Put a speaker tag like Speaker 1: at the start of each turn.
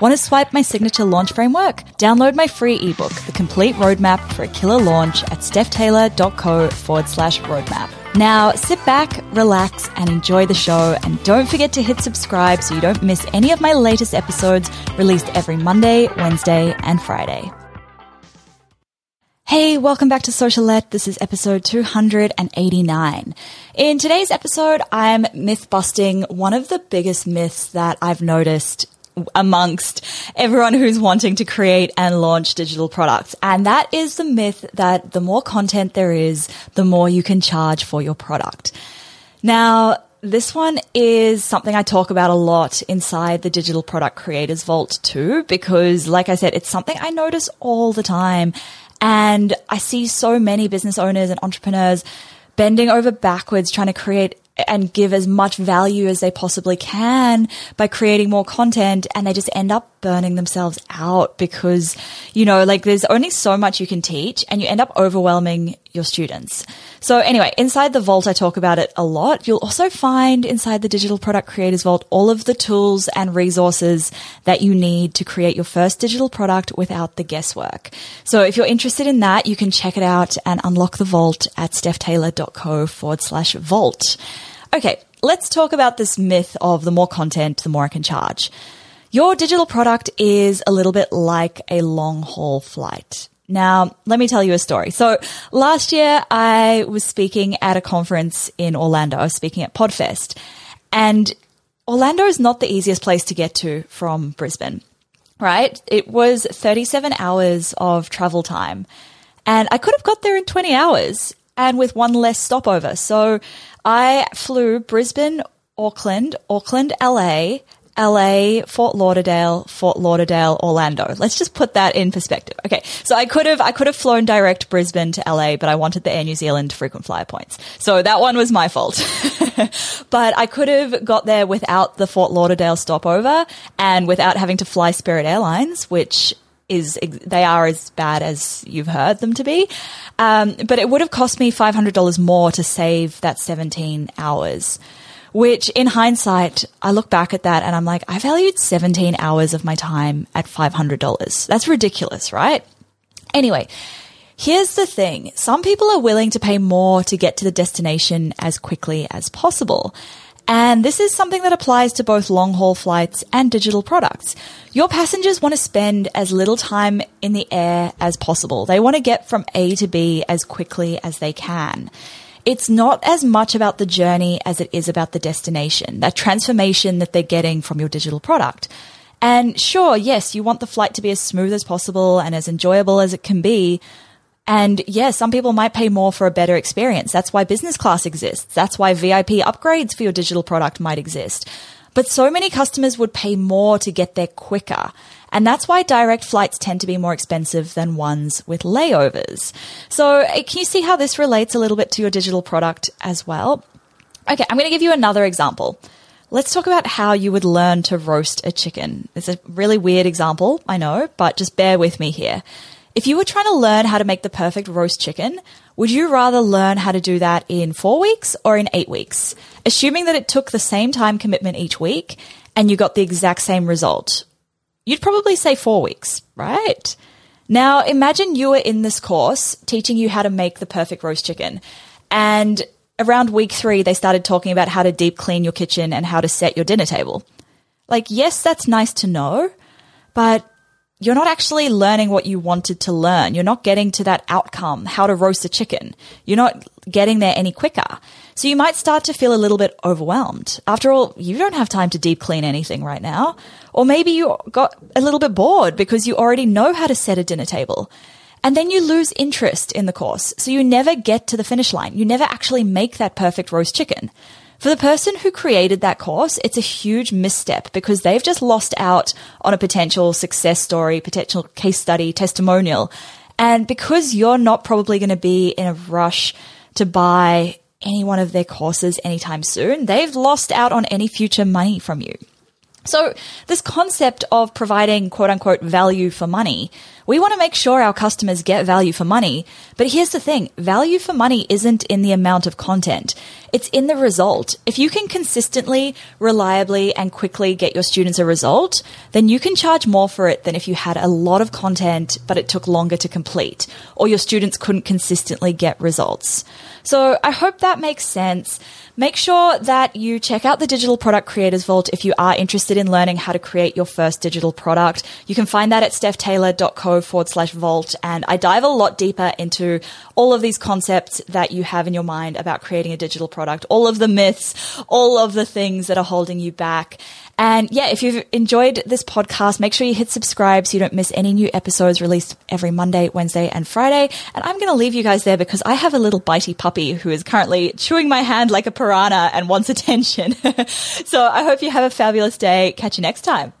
Speaker 1: Want to swipe my signature launch framework? Download my free ebook, The Complete Roadmap for a Killer Launch at stephtaylor.co forward slash roadmap. Now sit back, relax, and enjoy the show. And don't forget to hit subscribe so you don't miss any of my latest episodes released every Monday, Wednesday, and Friday. Hey, welcome back to Socialette. This is episode 289. In today's episode, I'm myth busting one of the biggest myths that I've noticed amongst everyone who's wanting to create and launch digital products. And that is the myth that the more content there is, the more you can charge for your product. Now, this one is something I talk about a lot inside the Digital Product Creators Vault too, because like I said, it's something I notice all the time. And I see so many business owners and entrepreneurs bending over backwards trying to create and give as much value as they possibly can by creating more content and they just end up burning themselves out because, you know, like there's only so much you can teach and you end up overwhelming your students. So anyway, inside the vault, I talk about it a lot. You'll also find inside the digital product creators vault all of the tools and resources that you need to create your first digital product without the guesswork. So if you're interested in that, you can check it out and unlock the vault at stephtaylor.co forward slash vault. Okay, let's talk about this myth of the more content, the more I can charge. Your digital product is a little bit like a long haul flight. Now, let me tell you a story. So last year I was speaking at a conference in Orlando. I was speaking at Podfest and Orlando is not the easiest place to get to from Brisbane, right? It was 37 hours of travel time and I could have got there in 20 hours and with one less stopover. So I flew Brisbane, Auckland, Auckland, LA, LA, Fort Lauderdale, Fort Lauderdale, Orlando. Let's just put that in perspective. Okay. So I could have, I could have flown direct Brisbane to LA, but I wanted the Air New Zealand frequent flyer points. So that one was my fault. but I could have got there without the Fort Lauderdale stopover and without having to fly Spirit Airlines, which is they are as bad as you've heard them to be. Um, but it would have cost me five hundred dollars more to save that seventeen hours. Which, in hindsight, I look back at that and I'm like, I valued 17 hours of my time at $500. That's ridiculous, right? Anyway, here's the thing. Some people are willing to pay more to get to the destination as quickly as possible. And this is something that applies to both long haul flights and digital products. Your passengers want to spend as little time in the air as possible. They want to get from A to B as quickly as they can. It's not as much about the journey as it is about the destination, that transformation that they're getting from your digital product. And sure, yes, you want the flight to be as smooth as possible and as enjoyable as it can be, and yeah, some people might pay more for a better experience. That's why business class exists. That's why VIP upgrades for your digital product might exist. But so many customers would pay more to get there quicker. And that's why direct flights tend to be more expensive than ones with layovers. So eh, can you see how this relates a little bit to your digital product as well? Okay, I'm going to give you another example. Let's talk about how you would learn to roast a chicken. It's a really weird example, I know, but just bear with me here. If you were trying to learn how to make the perfect roast chicken, would you rather learn how to do that in four weeks or in eight weeks? Assuming that it took the same time commitment each week and you got the exact same result, you'd probably say four weeks, right? Now imagine you were in this course teaching you how to make the perfect roast chicken and around week three, they started talking about how to deep clean your kitchen and how to set your dinner table. Like, yes, that's nice to know, but you're not actually learning what you wanted to learn. You're not getting to that outcome, how to roast a chicken. You're not getting there any quicker. So you might start to feel a little bit overwhelmed. After all, you don't have time to deep clean anything right now. Or maybe you got a little bit bored because you already know how to set a dinner table. And then you lose interest in the course. So you never get to the finish line. You never actually make that perfect roast chicken. For the person who created that course, it's a huge misstep because they've just lost out on a potential success story, potential case study, testimonial. And because you're not probably going to be in a rush to buy any one of their courses anytime soon, they've lost out on any future money from you. So this concept of providing quote unquote value for money, we want to make sure our customers get value for money. But here's the thing. Value for money isn't in the amount of content. It's in the result. If you can consistently, reliably, and quickly get your students a result, then you can charge more for it than if you had a lot of content, but it took longer to complete, or your students couldn't consistently get results. So I hope that makes sense. Make sure that you check out the Digital Product Creators Vault if you are interested in learning how to create your first digital product. You can find that at stephtaylor.co forward slash vault. And I dive a lot deeper into all of these concepts that you have in your mind about creating a digital product, all of the myths, all of the things that are holding you back. And yeah, if you've enjoyed this podcast, make sure you hit subscribe so you don't miss any new episodes released every Monday, Wednesday, and Friday. And I'm going to leave you guys there because I have a little bitey puppy who is currently chewing my hand like a piranha and wants attention. so I hope you have a fabulous day. Catch you next time.